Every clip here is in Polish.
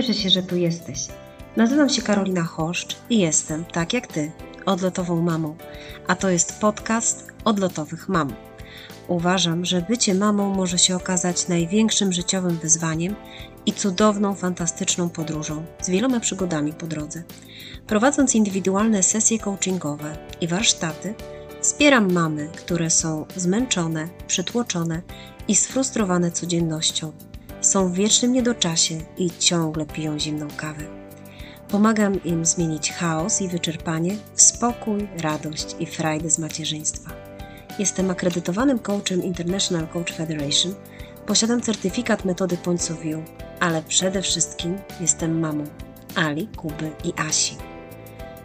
Cieszę się, że tu jesteś. Nazywam się Karolina Choszcz i jestem, tak jak ty, odlotową mamą, a to jest podcast odlotowych mam. Uważam, że bycie mamą może się okazać największym życiowym wyzwaniem i cudowną, fantastyczną podróżą z wieloma przygodami po drodze. Prowadząc indywidualne sesje coachingowe i warsztaty, wspieram mamy, które są zmęczone, przytłoczone i sfrustrowane codziennością. Są w wiecznym niedoczasie i ciągle piją zimną kawę. Pomagam im zmienić chaos i wyczerpanie w spokój, radość i frajdę z macierzyństwa. Jestem akredytowanym coachem International Coach Federation, posiadam certyfikat metody Points of View, ale przede wszystkim jestem mamą Ali, Kuby i Asi.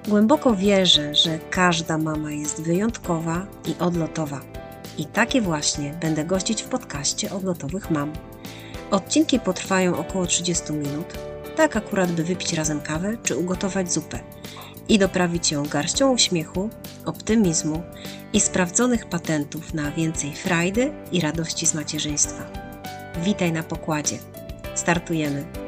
Głęboko wierzę, że każda mama jest wyjątkowa i odlotowa. I takie właśnie będę gościć w podcaście odlotowych mam. Odcinki potrwają około 30 minut, tak akurat by wypić razem kawę czy ugotować zupę i doprawić ją garścią uśmiechu, optymizmu i sprawdzonych patentów na więcej frajdy i radości z macierzyństwa. Witaj na pokładzie. Startujemy.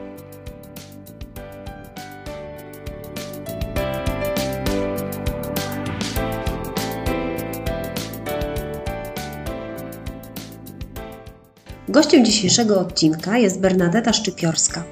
Gościem dzisiejszego odcinka jest Bernadetta Szczypiorska,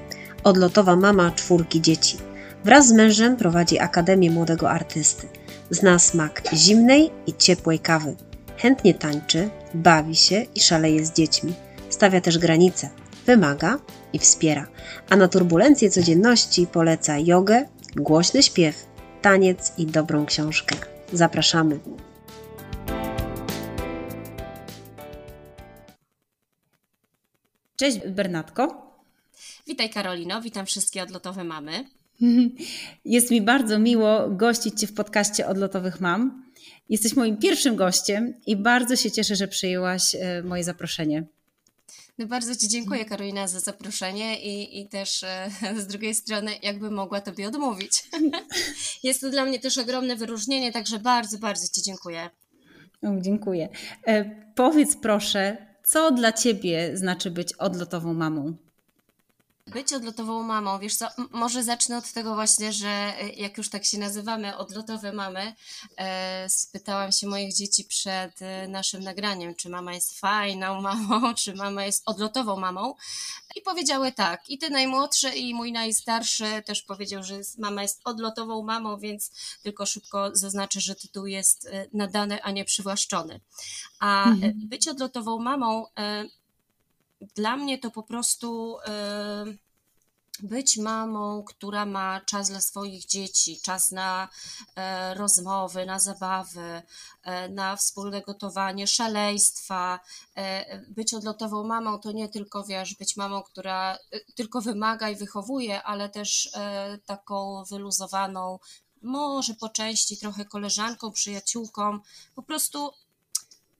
odlotowa mama czwórki dzieci. Wraz z mężem prowadzi Akademię Młodego Artysty. Zna smak zimnej i ciepłej kawy. Chętnie tańczy, bawi się i szaleje z dziećmi. Stawia też granice, wymaga i wspiera. A na turbulencje codzienności poleca jogę, głośny śpiew, taniec i dobrą książkę. Zapraszamy. Cześć Bernatko. Witaj Karolino, witam wszystkie odlotowe mamy. Jest mi bardzo miło gościć Cię w podcaście Odlotowych Mam. Jesteś moim pierwszym gościem i bardzo się cieszę, że przyjęłaś e, moje zaproszenie. No bardzo Ci dziękuję Karolina za zaproszenie i, i też e, z drugiej strony jakby mogła Tobie odmówić. Jest to dla mnie też ogromne wyróżnienie, także bardzo, bardzo Ci dziękuję. O, dziękuję. E, powiedz proszę, co dla Ciebie znaczy być odlotową mamą? Być odlotową mamą, wiesz co, może zacznę od tego właśnie, że e, jak już tak się nazywamy, odlotowe mamy, e, spytałam się moich dzieci przed e, naszym nagraniem, czy mama jest fajną mamą, czy mama jest odlotową mamą i powiedziały tak. I ty najmłodszy i mój najstarszy też powiedział, że mama jest odlotową mamą, więc tylko szybko zaznaczę, że tytuł jest nadany, a nie przywłaszczony. A mhm. być odlotową mamą dla mnie to po prostu być mamą, która ma czas dla swoich dzieci, czas na e, rozmowy, na zabawy, e, na wspólne gotowanie, szaleństwa. E, być odlotową mamą to nie tylko, wiesz, być mamą, która tylko wymaga i wychowuje, ale też taką wyluzowaną, może po części trochę koleżanką, przyjaciółką, po prostu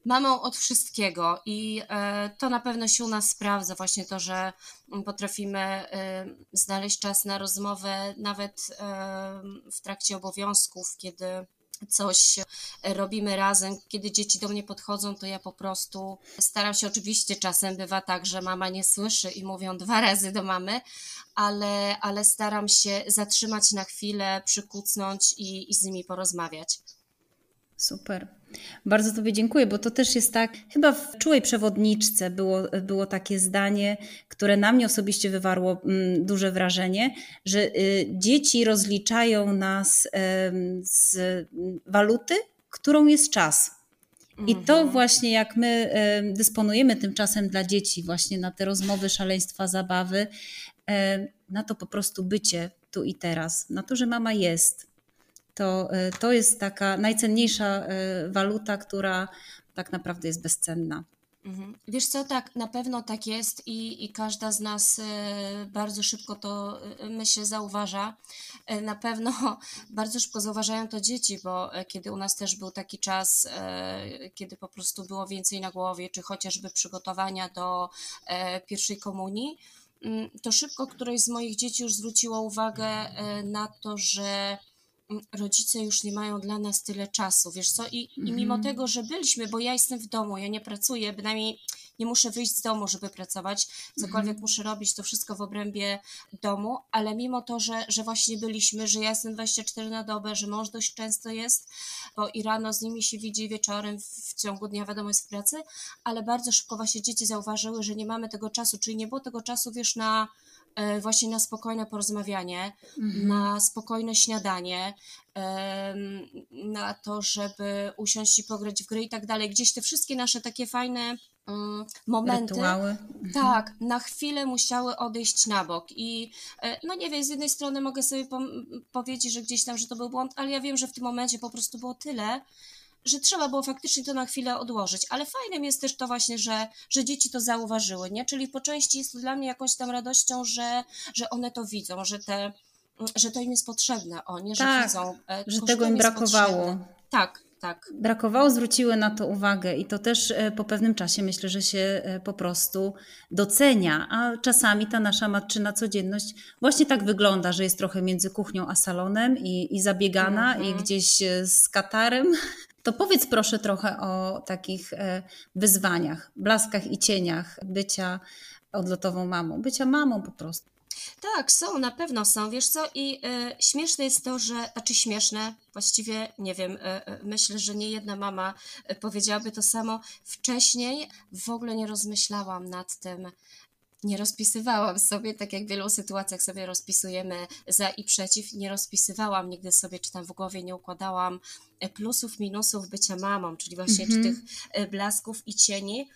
mamą od wszystkiego i e, to na pewno się u nas sprawdza, właśnie to, że potrafimy e, znaleźć czas na rozmowę nawet e, w trakcie obowiązków, kiedy coś robimy razem. Kiedy dzieci do mnie podchodzą, to ja po prostu staram się, oczywiście czasem bywa tak, że mama nie słyszy i mówią dwa razy do mamy, ale, ale staram się zatrzymać na chwilę, przykucnąć i, i z nimi porozmawiać. Super. Bardzo Tobie dziękuję, bo to też jest tak, chyba w czułej przewodniczce było, było takie zdanie, które na mnie osobiście wywarło mm, duże wrażenie, że y, dzieci rozliczają nas z waluty, którą jest czas. I to mhm. właśnie jak my dysponujemy tym czasem dla dzieci, właśnie na te rozmowy, szaleństwa, zabawy, na to po prostu bycie tu i teraz, na to, że mama jest, to, e, to jest taka najcenniejsza e, waluta, która tak naprawdę jest bezcenna. Mhm. Wiesz co, tak, na pewno tak jest i, i każda z nas e, bardzo szybko to, myślę, zauważa. Na pewno bardzo szybko zauważają to dzieci, bo kiedy u nas też był taki czas, kiedy po prostu było więcej na głowie, czy chociażby przygotowania do pierwszej komunii, mm, to szybko któreś z moich dzieci już zwróciło uwagę na to, że rodzice już nie mają dla nas tyle czasu, wiesz co? I, i mimo mhm. tego, że byliśmy, bo ja jestem w domu, ja nie pracuję, bynajmniej nie muszę wyjść z domu, żeby pracować, cokolwiek Mhm. muszę robić, to wszystko w obrębie domu, ale mimo to, że, że właśnie byliśmy, że ja jestem 24 na dobę, że mąż dość często jest, bo i rano z nimi się widzi, wieczorem w, ciągu dnia wiadomo jest w pracy, ale bardzo szybko właśnie dzieci zauważyły, że nie mamy tego czasu, czyli nie było tego czasu, wiesz, na właśnie na spokojne porozmawianie, Mhm. na spokojne śniadanie, na to, żeby usiąść i pograć w gry i tak dalej. Gdzieś te wszystkie nasze takie fajne mm, momenty, Rytuały. Mhm. tak, na chwilę musiały odejść na bok. I e, no nie wiem, z jednej strony mogę sobie powiedzieć, że gdzieś tam, że to był błąd, ale ja wiem, że w tym momencie po prostu było tyle, że trzeba było faktycznie to na chwilę odłożyć. Ale fajnym jest też to właśnie, że, że dzieci to zauważyły, nie? Czyli po części jest to dla mnie jakąś tam radością, że, że one to widzą, że te że to im jest potrzebne, o nie, że Tak, widzą. e, Że tego im brakowało. potrzebne. Tak, tak. Brakowało, zwróciły na to uwagę i to też e, po pewnym czasie myślę, że się e, po prostu docenia, a czasami ta nasza matczyna codzienność właśnie tak wygląda, że jest trochę między kuchnią a salonem i, i zabiegana Mhm. i gdzieś e, z katarem. To powiedz proszę trochę o takich e, wyzwaniach, blaskach i cieniach bycia odlotową mamą, bycia mamą po prostu. Tak, są, na pewno są. Wiesz co, i e, śmieszne jest to, że, znaczy śmieszne, właściwie nie wiem, e, e, myślę, że nie jedna mama powiedziałaby to samo. Wcześniej w ogóle nie rozmyślałam nad tym, nie rozpisywałam sobie, tak jak w wielu sytuacjach sobie rozpisujemy za i przeciw, nie rozpisywałam nigdy sobie, czy tam w głowie nie układałam e, plusów, minusów bycia mamą, czyli właśnie Mhm. czy tych e, blasków i cieni.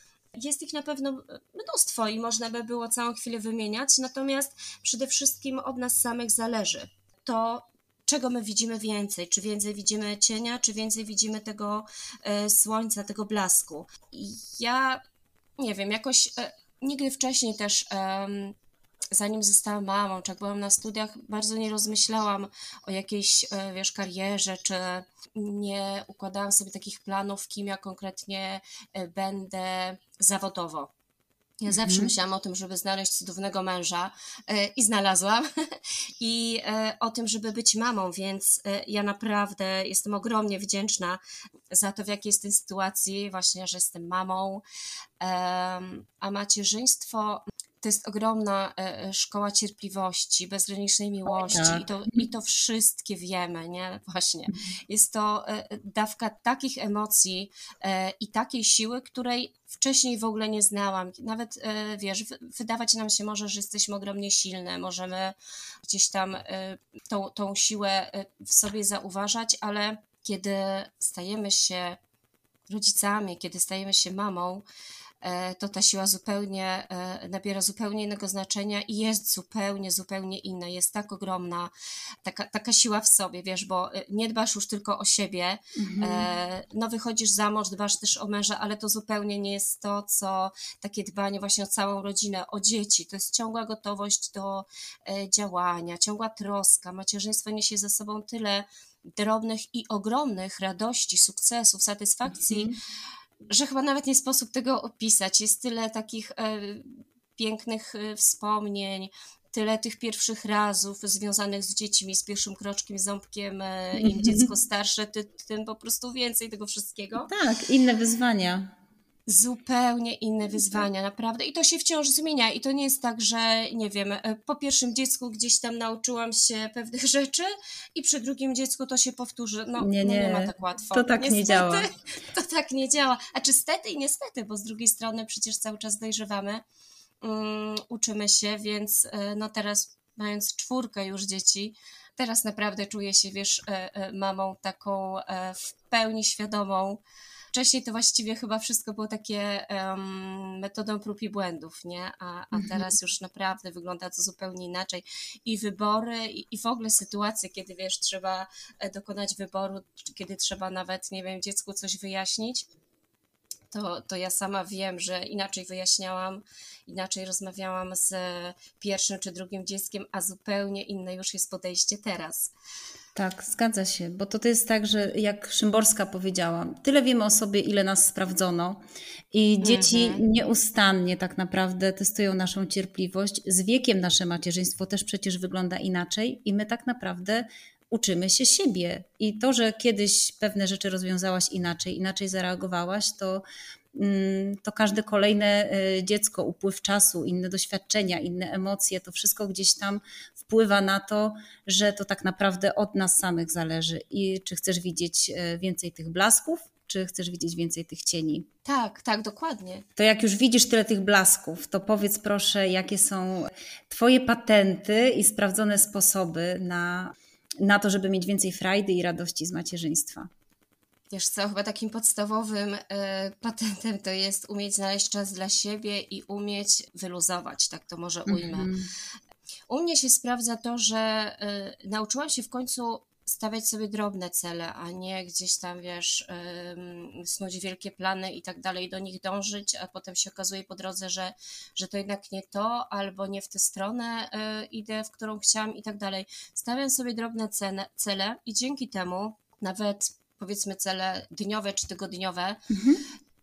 Jest ich na pewno e, mnóstwo i można by było całą chwilę wymieniać, natomiast przede wszystkim od nas samych zależy to, czego my widzimy więcej. Czy więcej widzimy cienia, czy więcej widzimy tego słońca, tego blasku. I ja nie wiem, jakoś nigdy wcześniej też. Zanim zostałam mamą, czy jak byłam na studiach, bardzo nie rozmyślałam o jakiejś, e, wiesz, karierze, czy nie układałam sobie takich planów, kim ja konkretnie e, będę zawodowo. Ja zawsze Mhm. myślałam o tym, żeby znaleźć cudownego męża e, i znalazłam. I e, o tym, żeby być mamą, więc e, ja naprawdę jestem ogromnie wdzięczna za to, w jakiej jestem sytuacji, właśnie, że jestem mamą. A macierzyństwo to jest ogromna e, szkoła cierpliwości, bezgranicznej miłości tak. i, to, i to wszystkie wiemy, nie? Właśnie. Jest to e, dawka takich emocji e, i takiej siły, której wcześniej w ogóle nie znałam. Nawet, e, wiesz, wy- wydawać nam się może, że jesteśmy ogromnie silne, możemy gdzieś tam e, tą, tą siłę e, w sobie zauważać, ale kiedy stajemy się rodzicami, kiedy stajemy się mamą, e, to ta siła zupełnie e, nabiera zupełnie innego znaczenia i jest zupełnie, zupełnie inna. Jest tak ogromna taka, taka siła w sobie, wiesz, bo e, nie dbasz już tylko o siebie, Mhm. E, no wychodzisz za mąż, dbasz też o męża, ale to zupełnie nie jest to, co takie dbanie właśnie o całą rodzinę, o dzieci. To jest ciągła gotowość do e, działania, ciągła troska. Macierzyństwo niesie ze sobą tyle drobnych i ogromnych radości, sukcesów, satysfakcji, Mhm. Że chyba nawet nie sposób tego opisać. Jest tyle takich e, pięknych e, wspomnień, tyle tych pierwszych razów związanych z dziećmi, z pierwszym kroczkiem, ząbkiem, e, im Mhm. dziecko starsze, ty, tym po prostu więcej tego wszystkiego. Tak, inne wyzwania. Zupełnie inne wyzwania, naprawdę. I to się wciąż zmienia. I to nie jest tak, że nie wiem, e, po pierwszym dziecku gdzieś tam nauczyłam się pewnych rzeczy i przy drugim dziecku to się powtórzy. No Nie, no, nie nie. ma tak łatwo. To tak nie działa. To tak nie działa. A czy stety i niestety, bo z drugiej strony przecież cały czas dojrzewamy, um, uczymy się, więc e, no teraz mając czwórkę już dzieci, teraz naprawdę czuję się, wiesz, e, mamą taką w pełni świadomą. Wcześniej to właściwie chyba wszystko było takie em, metodą prób i błędów, nie? A, a Mhm. teraz już naprawdę wygląda to zupełnie inaczej. I wybory, i, i w ogóle sytuacje, kiedy wiesz, trzeba e, dokonać wyboru, czy kiedy trzeba nawet, nie wiem, dziecku coś wyjaśnić, to, to ja sama wiem, że inaczej wyjaśniałam, inaczej rozmawiałam z pierwszym czy drugim dzieckiem, a zupełnie inne już jest podejście teraz. Tak, zgadza się, bo to, to jest tak, że jak Szymborska powiedziała, tyle wiemy o sobie, ile nas sprawdzono i dzieci Mhm. nieustannie tak naprawdę testują naszą cierpliwość. Z wiekiem nasze macierzyństwo też przecież wygląda inaczej i my tak naprawdę uczymy się siebie. I to, że kiedyś pewne rzeczy rozwiązałaś inaczej, inaczej zareagowałaś, to to każde kolejne dziecko, upływ czasu, inne doświadczenia, inne emocje, to wszystko gdzieś tam wpływa na to, że to tak naprawdę od nas samych zależy. I czy chcesz widzieć więcej tych blasków, czy chcesz widzieć więcej tych cieni? Tak, tak, dokładnie. To jak już widzisz tyle tych blasków, to powiedz proszę, jakie są Twoje patenty i sprawdzone sposoby na, na to, żeby mieć więcej frajdy i radości z macierzyństwa? Wiesz co, chyba takim podstawowym y, patentem to jest umieć znaleźć czas dla siebie i umieć wyluzować, tak to może ujmę. Mm -hmm. U mnie się sprawdza to, że y, nauczyłam się w końcu stawiać sobie drobne cele, a nie gdzieś tam, wiesz, snuć wielkie plany i tak dalej, do nich dążyć, a potem się okazuje po drodze, że, że to jednak nie to, albo nie w tę stronę y, idę, w którą chciałam i tak dalej. Stawiam sobie drobne cele i dzięki temu nawet powiedzmy cele dniowe czy tygodniowe, mhm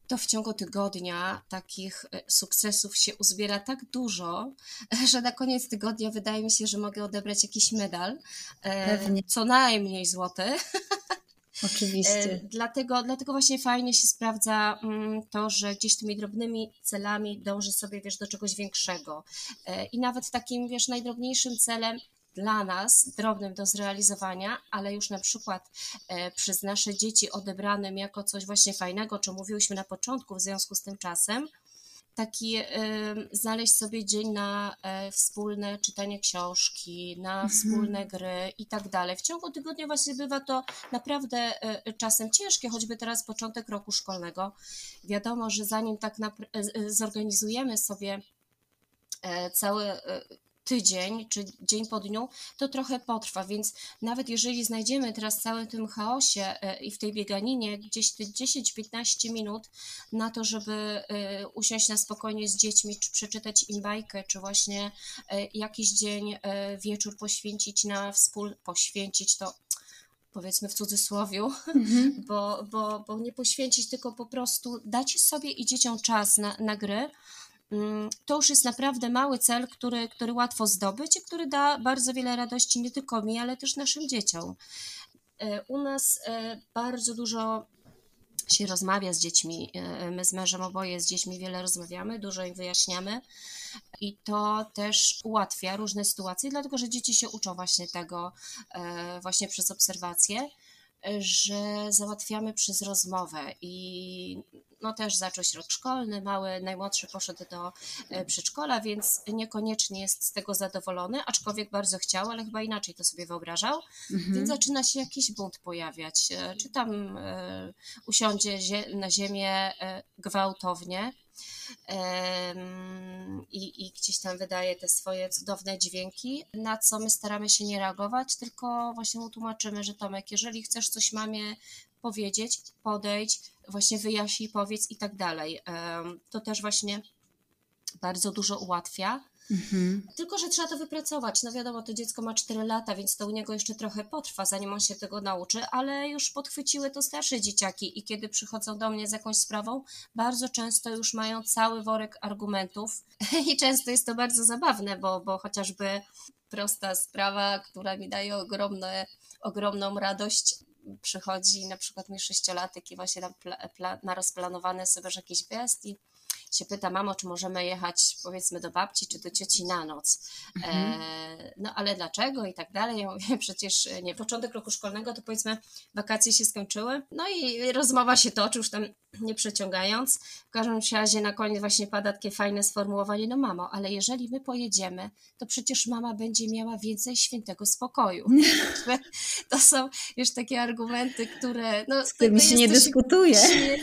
to w ciągu tygodnia takich e, sukcesów się uzbiera tak dużo, że na koniec tygodnia wydaje mi się, że mogę odebrać jakiś medal. E, Pewnie. Co najmniej złoty. Oczywiście. E, dlatego, dlatego właśnie fajnie się sprawdza mm, to, że gdzieś tymi drobnymi celami dąży sobie, wiesz, do czegoś większego. I nawet takim, wiesz, najdrobniejszym celem dla nas drobnym do zrealizowania, ale już na przykład e, przez nasze dzieci odebranym jako coś właśnie fajnego, o czym mówiłyśmy na początku w związku z tym czasem, taki y, znaleźć sobie dzień na y, wspólne czytanie książki, na mhm. wspólne gry i tak dalej. W ciągu tygodnia właśnie bywa to naprawdę czasem ciężkie, choćby teraz początek roku szkolnego. Wiadomo, że zanim tak zorganizujemy sobie cały tydzień czy dzień po dniu, to trochę potrwa, więc nawet jeżeli znajdziemy teraz w całym tym chaosie e, i w tej bieganinie gdzieś te 10-15 minut na to, żeby e, usiąść na spokojnie z dziećmi, czy przeczytać im bajkę, czy właśnie e, jakiś dzień, wieczór poświęcić na wspól, poświęcić to powiedzmy w cudzysłowiu, mm-hmm. bo, bo, bo nie poświęcić, tylko po prostu dać sobie i dzieciom czas na, na gry, to już jest naprawdę mały cel, który, który łatwo zdobyć i który da bardzo wiele radości nie tylko mi, ale też naszym dzieciom. E, u nas e, bardzo dużo się rozmawia z dziećmi. E, my z mężem oboje z dziećmi wiele rozmawiamy, dużo im wyjaśniamy i to też ułatwia różne sytuacje, dlatego że dzieci się uczą właśnie tego właśnie przez obserwacje że załatwiamy przez rozmowę i no też zaczął się rok szkolny, mały, najmłodszy poszedł do e, przedszkola, więc niekoniecznie jest z tego zadowolony, aczkolwiek bardzo chciał, ale chyba inaczej to sobie wyobrażał, mhm. więc zaczyna się jakiś bunt pojawiać, e, czy tam e, usiądzie na ziemię gwałtownie, i, i gdzieś tam wydaje te swoje cudowne dźwięki, na co my staramy się nie reagować, tylko właśnie mu tłumaczymy, że Tomek, jeżeli chcesz coś mamie powiedzieć, podejdź, właśnie wyjaśnij, powiedz i tak dalej. To też właśnie bardzo dużo ułatwia. Mhm. Tylko, że trzeba to wypracować. No wiadomo, to dziecko ma 4 lata, więc to u niego jeszcze trochę potrwa, zanim on się tego nauczy, ale już podchwyciły to starsze dzieciaki i kiedy przychodzą do mnie z jakąś sprawą, bardzo często już mają cały worek argumentów i często jest to bardzo zabawne, bo, bo chociażby prosta sprawa, która mi daje ogromne, ogromną radość, przychodzi na przykład mój sześciolatek i właśnie tam ma rozplanowane sobie że jakiś wyjazd i się pyta, mamo, czy możemy jechać powiedzmy do babci czy do cioci na noc. Mhm. E, no ale dlaczego i tak dalej. Ja mówię, przecież nie, początek roku szkolnego to powiedzmy wakacje się skończyły. No i rozmowa się toczy, już tam nie przeciągając. W każdym razie na koniec właśnie pada takie fajne sformułowanie, no mamo, ale jeżeli my pojedziemy, to przecież mama będzie miała więcej świętego spokoju. to są już takie argumenty, które... No, z którymi się nie dyskutuje. Ale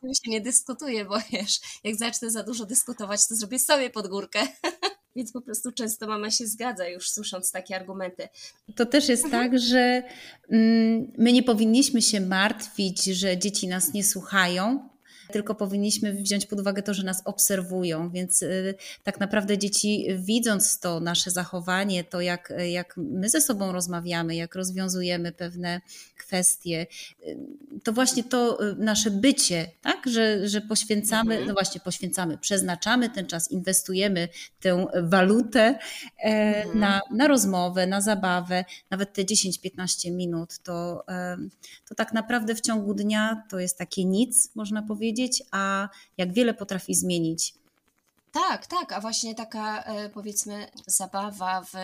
którymi się nie dyskutuje, bo wiesz, jak zacznę za dużo dyskutować, to zrobię sobie pod górkę. Więc po prostu często mama się zgadza już słysząc takie argumenty. To też jest mhm. tak, że mm, my nie powinniśmy się martwić, że dzieci nas nie słuchają, tylko powinniśmy wziąć pod uwagę to, że nas obserwują, więc y, tak naprawdę dzieci widząc to nasze zachowanie, to jak, jak my ze sobą rozmawiamy, jak rozwiązujemy pewne kwestie, y, to właśnie to y, nasze bycie, tak, że, że poświęcamy, mhm. no właśnie poświęcamy, przeznaczamy ten czas, inwestujemy tę walutę e, mhm. na, na rozmowę, na zabawę, nawet te 10-15 minut, to, to tak naprawdę w ciągu dnia to jest takie nic, można powiedzieć, powiedzieć, a jak wiele potrafi zmienić. Tak, tak, a właśnie taka e, powiedzmy zabawa w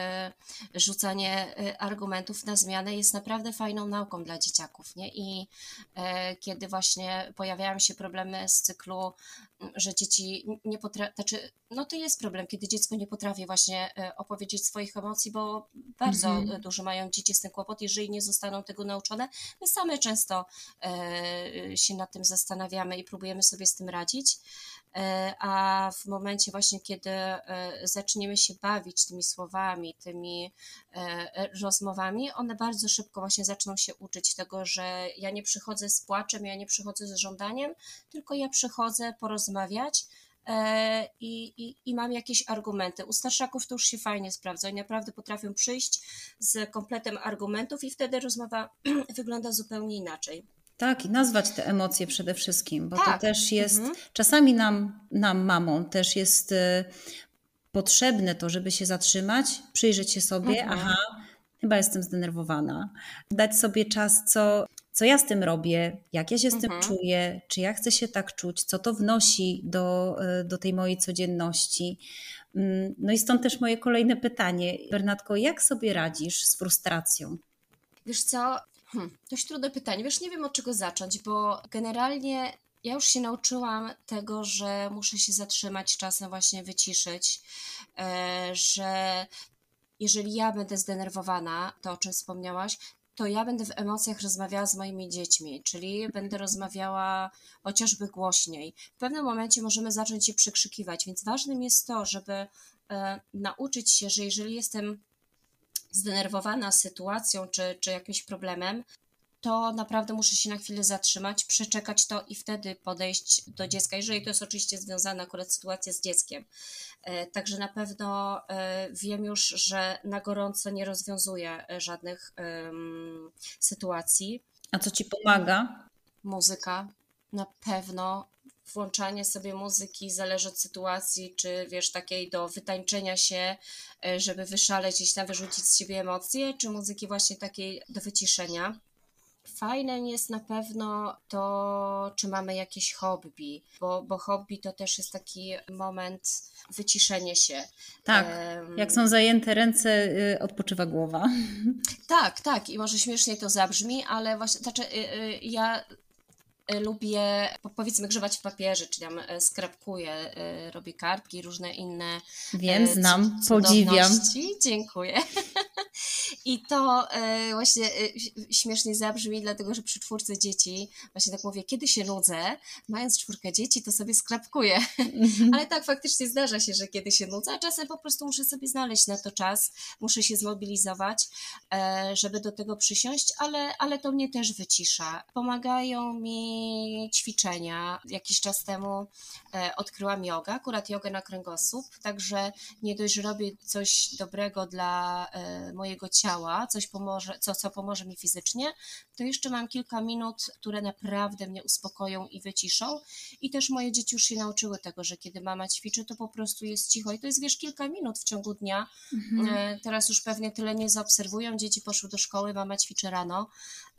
rzucanie e, argumentów na zmianę jest naprawdę fajną nauką dla dzieciaków, nie? I e, kiedy właśnie pojawiają się problemy z cyklu, że dzieci nie potrafią, znaczy, no to jest problem, kiedy dziecko nie potrafi właśnie opowiedzieć swoich emocji, bo bardzo mhm. duży mają dzieci z tym kłopot, jeżeli nie zostaną tego nauczone. My same często się nad tym zastanawiamy i próbujemy sobie z tym radzić. E, a w momencie właśnie, kiedy e, zaczniemy się bawić tymi słowami, tymi e, rozmowami, one bardzo szybko właśnie zaczną się uczyć tego, że ja nie przychodzę z płaczem, ja nie przychodzę z żądaniem, tylko ja przychodzę porozmawiać, i, i, i, mam jakieś argumenty. U starszaków to już się fajnie sprawdza. Oni naprawdę potrafią przyjść z kompletem argumentów i wtedy rozmowa wygląda zupełnie inaczej. Tak, i nazwać te emocje przede wszystkim, bo tak. to też jest, mhm. czasami nam, nam, mamą, też jest y, potrzebne to, żeby się zatrzymać, przyjrzeć się sobie, mhm. aha, chyba jestem zdenerwowana, dać sobie czas, co, co ja z tym robię, jak ja się z mhm. tym czuję, czy ja chcę się tak czuć, co to wnosi do, y, do tej mojej codzienności. Mm, no i stąd też moje kolejne pytanie. Bernatko, jak sobie radzisz z frustracją? Wiesz co, Hmm, dość trudne pytanie. Wiesz, nie wiem od czego zacząć, bo generalnie ja już się nauczyłam tego, że muszę się zatrzymać czasem, właśnie wyciszyć, e, że jeżeli ja będę zdenerwowana, to o czym wspomniałaś, to ja będę w emocjach rozmawiała z moimi dziećmi, czyli będę rozmawiała chociażby głośniej. W pewnym momencie możemy zacząć się przekrzykiwać, więc ważnym jest to, żeby e, nauczyć się, że jeżeli jestem zdenerwowana sytuacją czy, czy jakimś problemem, to naprawdę muszę się na chwilę zatrzymać, przeczekać to i wtedy podejść do dziecka, jeżeli to jest oczywiście związana akurat sytuacja z dzieckiem. E, także na pewno e, wiem już, że na gorąco nie rozwiązuję e, żadnych um, sytuacji. A co ci pomaga? Muzyka. Na pewno włączanie sobie muzyki zależy od sytuacji, czy wiesz, takiej do wytańczenia się, żeby wyszaleć, gdzieś tam wyrzucić z siebie emocje, czy muzyki właśnie takiej do wyciszenia. Fajne jest na pewno to, czy mamy jakieś hobby, bo, bo hobby to też jest taki moment wyciszenia się. Tak, um, jak są zajęte ręce, y, odpoczywa głowa. Tak, tak i może śmiesznie to zabrzmi, ale właśnie, znaczy y, y, ja lubię powiedzmy grzewać w papierze, czyli tam skrapkuję, robię kartki, różne inne. Wiem, znam, podziwiam. Dziękuję. I to właśnie śmiesznie zabrzmi, dlatego że przy czwórce dzieci, właśnie tak mówię, kiedy się nudzę, mając czwórkę dzieci, to sobie skrapkuję. Mhm. Ale tak faktycznie zdarza się, że kiedy się nudzę, a czasem po prostu muszę sobie znaleźć na to czas, muszę się zmobilizować, żeby do tego przysiąść, ale, ale to mnie też wycisza. Pomagają mi ćwiczenia. Jakiś czas temu e, odkryłam jogę, akurat jogę na kręgosłup, także nie dość, że robię coś dobrego dla e, mojego ciała, coś pomoże, co, co pomoże mi fizycznie, to jeszcze mam kilka minut, które naprawdę mnie uspokoją i wyciszą. I też moje dzieci już się nauczyły tego, że kiedy mama ćwiczy, to po prostu jest cicho. I to jest wiesz, kilka minut w ciągu dnia. Mhm. E, teraz już pewnie tyle nie zaobserwują. Dzieci poszły do szkoły, mama ćwiczy rano,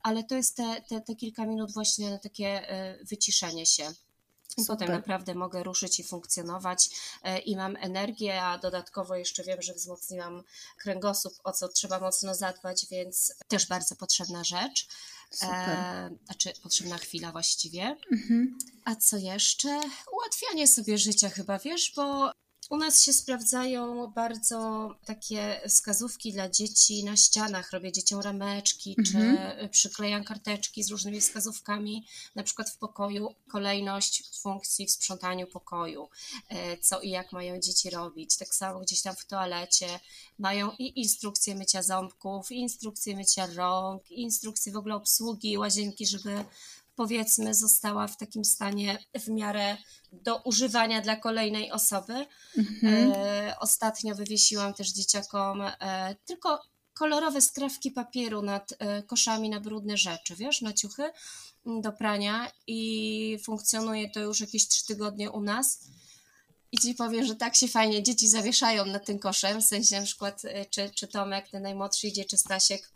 ale to jest te, te, te kilka minut właśnie na takie e, wyciszenie się. Super. Potem naprawdę mogę ruszyć i funkcjonować e, i mam energię, a dodatkowo jeszcze wiem, że wzmocniłam kręgosłup, o co trzeba mocno zadbać, więc też bardzo potrzebna rzecz. Super. E, znaczy potrzebna chwila właściwie. Mhm. A co jeszcze? Ułatwianie sobie życia chyba, wiesz, bo u nas się sprawdzają bardzo takie wskazówki dla dzieci na ścianach. Robię dzieciom rameczki, mhm. czy przyklejam karteczki z różnymi wskazówkami, na przykład w pokoju kolejność funkcji w sprzątaniu pokoju, e, co i jak mają dzieci robić. Tak samo gdzieś tam w toalecie mają i instrukcje mycia ząbków, i instrukcje mycia rąk, i instrukcje w ogóle obsługi łazienki, żeby powiedzmy została w takim stanie w miarę do używania dla kolejnej osoby. Mhm. E, ostatnio wywiesiłam też dzieciakom e, tylko kolorowe skrawki papieru nad e, koszami na brudne rzeczy, wiesz, na ciuchy mm, do prania i funkcjonuje to już jakieś trzy tygodnie u nas. I ci powiem, że tak się fajnie dzieci zawieszają nad tym koszem, w sensie na przykład czy, czy Tomek, ten najmłodszy idzie, czy Stasiek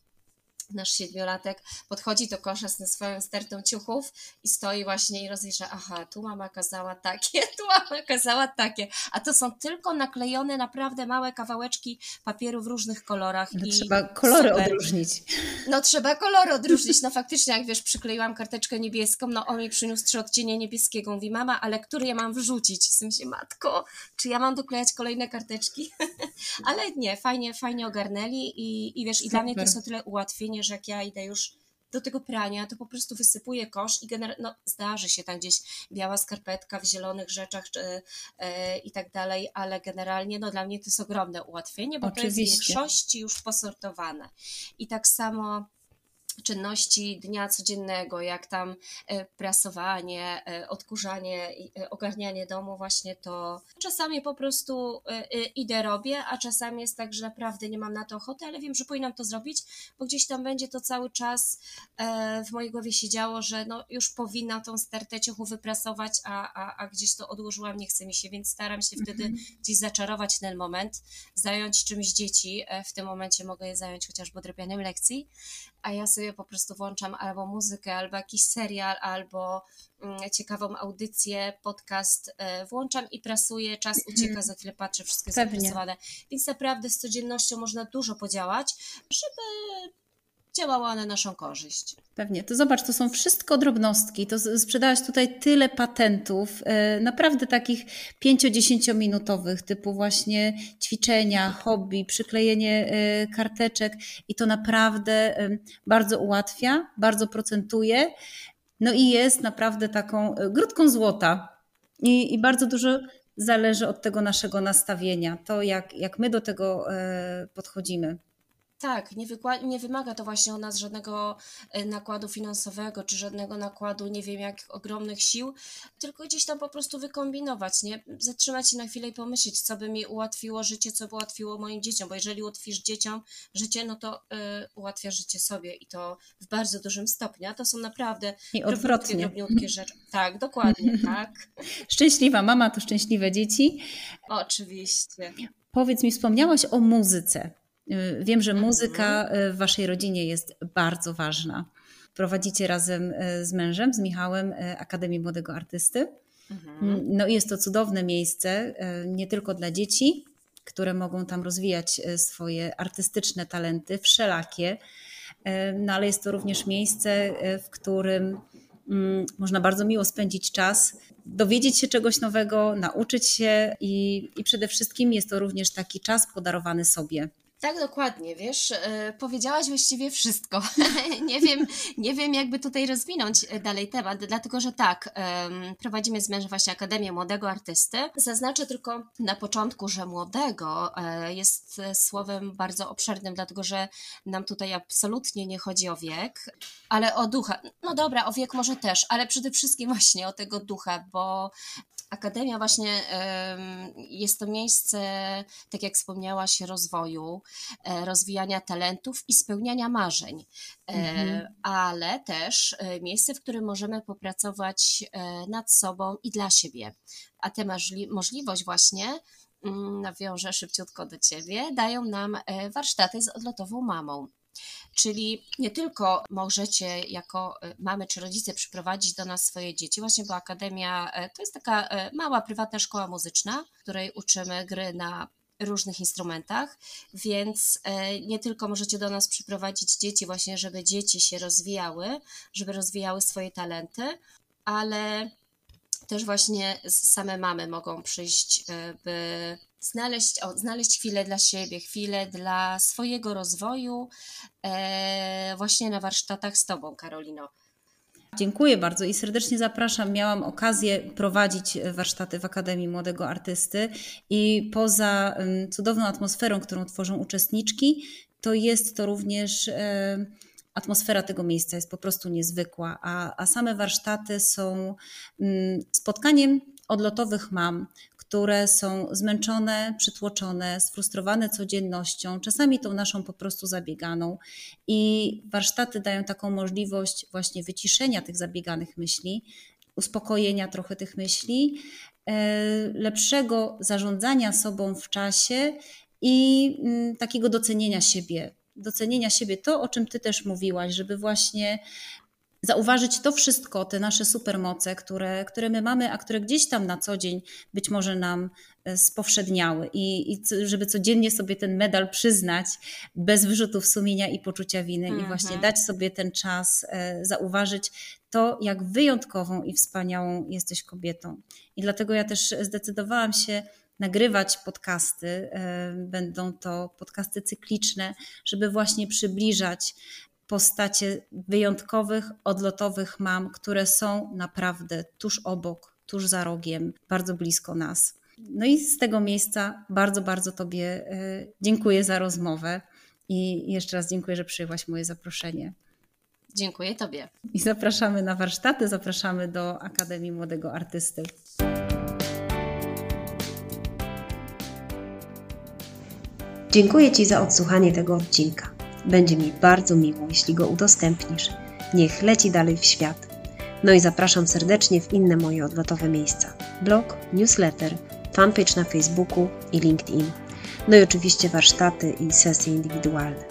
nasz siedmiolatek podchodzi do kosza z swoją stertą ciuchów i stoi właśnie i rozlicza, aha, tu mama kazała takie, tu mama kazała takie, a to są tylko naklejone naprawdę małe kawałeczki papieru w różnych kolorach. No, i trzeba kolory super. odróżnić. No trzeba kolory odróżnić, no faktycznie jak wiesz, przykleiłam karteczkę niebieską, no on mi przyniósł trzy odcienie niebieskiego, mówi mama, ale który ja mam wrzucić? Z tym się, matko, czy ja mam doklejać kolejne karteczki? ale nie, fajnie, fajnie ogarnęli i, i wiesz, i dla mnie to Super. jest o tyle ułatwienie, że jak ja idę już do tego prania, to po prostu wysypuję kosz i generalnie, no zdarzy się tam gdzieś biała skarpetka w zielonych rzeczach czy, e, i tak dalej, ale generalnie no dla mnie to jest ogromne ułatwienie, bo to jest w Oczywiście. większości już posortowane. I tak samo czynności dnia codziennego, jak tam e, prasowanie, e, odkurzanie, e, ogarnianie domu, właśnie to czasami po prostu idę, robię, a czasami jest tak, że naprawdę nie mam na to ochoty, ale wiem, że powinnam to zrobić, bo gdzieś tam będzie to cały czas w mojej głowie siedziało, że no już powinna tą stertę ciuchu wyprasować, a, a, a gdzieś to odłożyłam, nie chce mi się, więc staram się wtedy gdzieś zaczarować ten moment, zająć czymś dzieci. W tym momencie mogę je zająć chociażby odrabianiem lekcji, a ja sobie po prostu włączam albo muzykę, albo jakiś serial, albo mm, ciekawą audycję, podcast e, włączam i prasuję, czas ucieka, za chwilę patrzę, wszystko jest Pewnie. zaprasowane. Więc naprawdę z codziennością można dużo podziałać, żeby działała na naszą korzyść. Pewnie. To zobacz, to są wszystko drobnostki. To sprzedałaś tutaj tyle patentów, e, naprawdę takich 5-10 minutowych, typu właśnie ćwiczenia, hobby, przyklejenie e, karteczek i to naprawdę bardzo ułatwia, bardzo procentuje. No i jest naprawdę taką e, grudką złota. I, i bardzo dużo zależy od tego naszego nastawienia, to jak, jak my do tego podchodzimy. Tak, nie, nie wymaga to właśnie od nas żadnego e, nakładu finansowego, czy żadnego nakładu, nie wiem jak ogromnych sił, tylko gdzieś tam po prostu wykombinować, nie? Zatrzymać się na chwilę i pomyśleć, co by mi ułatwiło życie, co by ułatwiło moim dzieciom, bo jeżeli ułatwisz dzieciom życie, no to y, ułatwiasz życie sobie i to w bardzo dużym stopniu, a to są naprawdę I odwrotnie. drobniutkie rzeczy. Tak, dokładnie, tak. Szczęśliwa mama to szczęśliwe dzieci. Oczywiście. Powiedz mi, wspomniałaś o muzyce. Y, Wiem, że Mhm. muzyka y, w Waszej rodzinie jest bardzo ważna. Prowadzicie razem y, z mężem, z Michałem, Akademię Młodego Artysty. Mhm. No i jest to cudowne miejsce, nie tylko dla dzieci, które mogą tam rozwijać swoje artystyczne talenty, wszelakie, no ale jest to również miejsce, w którym mm, można bardzo miło spędzić czas, dowiedzieć się czegoś nowego, nauczyć się i, i przede wszystkim jest to również taki czas podarowany sobie. Tak, dokładnie, wiesz, e, powiedziałaś właściwie wszystko. nie, wiem, nie wiem, jakby tutaj rozwinąć e, dalej temat, dlatego że tak, prowadzimy z mężem właśnie Akademię Młodego Artysty. Zaznaczę tylko na początku, że młodego e, jest słowem bardzo obszernym, dlatego że nam tutaj absolutnie nie chodzi o wiek, ale o ducha. No dobra, o wiek może też, ale przede wszystkim właśnie o tego ducha, bo Akademia właśnie jest to miejsce, tak jak wspomniałaś, rozwoju, e, rozwijania talentów i spełniania marzeń, E, Mhm. ale też e, miejsce, w którym możemy popracować nad sobą i dla siebie. A tę możli- możliwość właśnie mm, nawiążę szybciutko do Ciebie, dają nam warsztaty z odlotową mamą. Czyli nie tylko możecie jako e, mamy czy rodzice przyprowadzić do nas swoje dzieci, właśnie bo Akademia e, to jest taka e, mała prywatna szkoła muzyczna, w której uczymy gry na różnych instrumentach, więc nie tylko możecie do nas przyprowadzić dzieci właśnie, żeby dzieci się rozwijały, żeby rozwijały swoje talenty, ale też właśnie same mamy mogą przyjść, by znaleźć, o, znaleźć chwilę dla siebie, chwilę dla swojego rozwoju, e, właśnie na warsztatach z Tobą, Karolino. Dziękuję bardzo i serdecznie zapraszam. Miałam okazję prowadzić warsztaty w Akademii Młodego Artysty i poza cudowną atmosferą, którą tworzą uczestniczki, to jest to również e, atmosfera tego miejsca jest po prostu niezwykła, a, a same warsztaty są mm, spotkaniem odlotowych mam, które są zmęczone, przytłoczone, sfrustrowane codziennością, czasami tą naszą po prostu zabieganą. I warsztaty dają taką możliwość właśnie wyciszenia tych zabieganych myśli, uspokojenia trochę tych myśli, e, lepszego zarządzania sobą w czasie i mm, takiego docenienia siebie. docenienia siebie, to o czym Ty też mówiłaś, żeby właśnie zauważyć to wszystko, te nasze supermoce, które, które my mamy, a które gdzieś tam na co dzień być może nam e, spowszedniały i, i żeby codziennie sobie ten medal przyznać bez wyrzutów sumienia i poczucia winy i właśnie Mhm. dać sobie ten czas, e, zauważyć to, jak wyjątkową i wspaniałą jesteś kobietą. I dlatego ja też zdecydowałam się nagrywać podcasty. e, Będą to podcasty cykliczne, żeby właśnie przybliżać postacie wyjątkowych, odlotowych mam, które są naprawdę tuż obok, tuż za rogiem, bardzo blisko nas. No i z tego miejsca bardzo, bardzo Tobie e, dziękuję za rozmowę i jeszcze raz dziękuję, że przyjęłaś moje zaproszenie. Dziękuję Tobie. I zapraszamy na warsztaty, zapraszamy do Akademii Młodego Artysty. Dziękuję Ci za odsłuchanie tego odcinka. Będzie mi bardzo miło, jeśli go udostępnisz. Niech leci dalej w świat. No i zapraszam serdecznie w inne moje odlotowe miejsca. Blog, newsletter, fanpage na Facebooku i LinkedIn. No i oczywiście warsztaty i sesje indywidualne.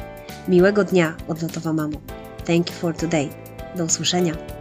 Miłego dnia, odlotowa mamo. Thank you for today. Do usłyszenia.